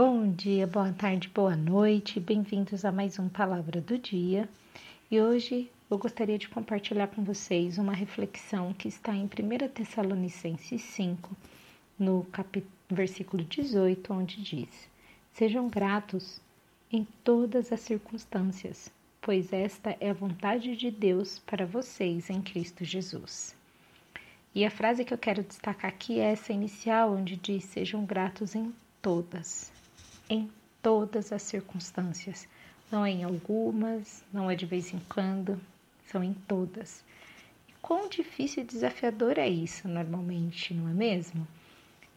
Bom dia, boa tarde, boa noite, bem-vindos a mais um Palavra do Dia. E hoje eu gostaria de compartilhar com vocês uma reflexão que está em 1 Tessalonicenses 5, no versículo 18, onde diz: Sejam gratos em todas as circunstâncias, pois esta é a vontade de Deus para vocês em Cristo Jesus. E a frase que eu quero destacar aqui é essa inicial, onde diz: Sejam gratos em todas, em todas as circunstâncias. Não é em algumas, não é de vez em quando, são em todas. E quão difícil e desafiador é isso normalmente, não é mesmo?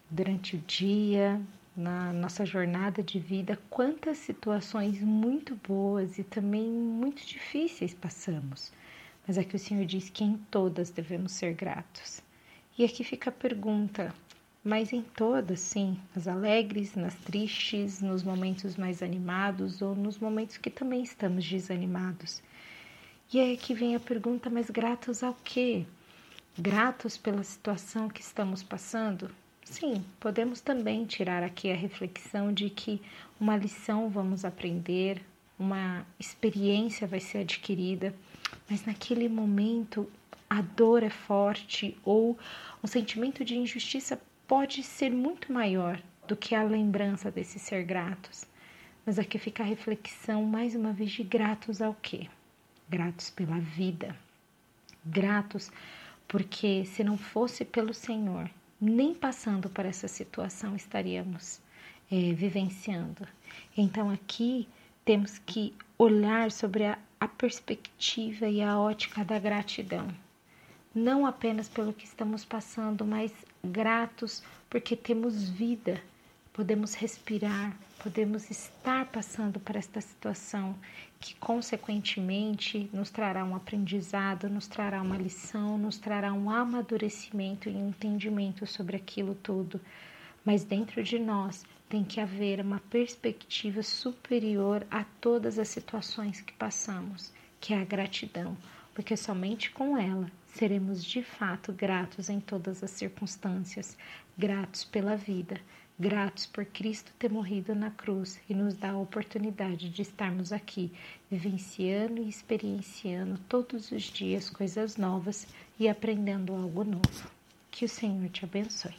Durante o dia, na nossa jornada de vida, quantas situações muito boas e também muito difíceis passamos. Mas aqui o Senhor diz que em todas devemos ser gratos. E aqui fica a pergunta: mas em todas, sim, nas alegres, nas tristes, nos momentos mais animados ou nos momentos que também estamos desanimados. E aí que vem a pergunta: mas gratos ao quê? Gratos pela situação que estamos passando? Sim, podemos também tirar aqui a reflexão de que uma lição vamos aprender, uma experiência vai ser adquirida, mas naquele momento a dor é forte ou um sentimento de injustiça pode ser muito maior do que a lembrança desse ser gratos. Mas aqui fica a reflexão mais uma vez de gratos ao quê? Gratos pela vida. Gratos porque se não fosse pelo Senhor, nem passando por essa situação estaríamos é, vivenciando. Então aqui temos que olhar sobre a, a perspectiva e a ótica da gratidão. Não apenas pelo que estamos passando, mas gratos porque temos vida, podemos respirar, podemos estar passando por esta situação que, consequentemente, nos trará um aprendizado, nos trará uma lição, nos trará um amadurecimento e entendimento sobre aquilo tudo. Mas dentro de nós tem que haver uma perspectiva superior a todas as situações que passamos, que é a gratidão, porque somente com ela seremos de fato gratos em todas as circunstâncias, gratos pela vida, gratos por Cristo ter morrido na cruz e nos dar a oportunidade de estarmos aqui, vivenciando e experienciando todos os dias coisas novas e aprendendo algo novo. Que o Senhor te abençoe.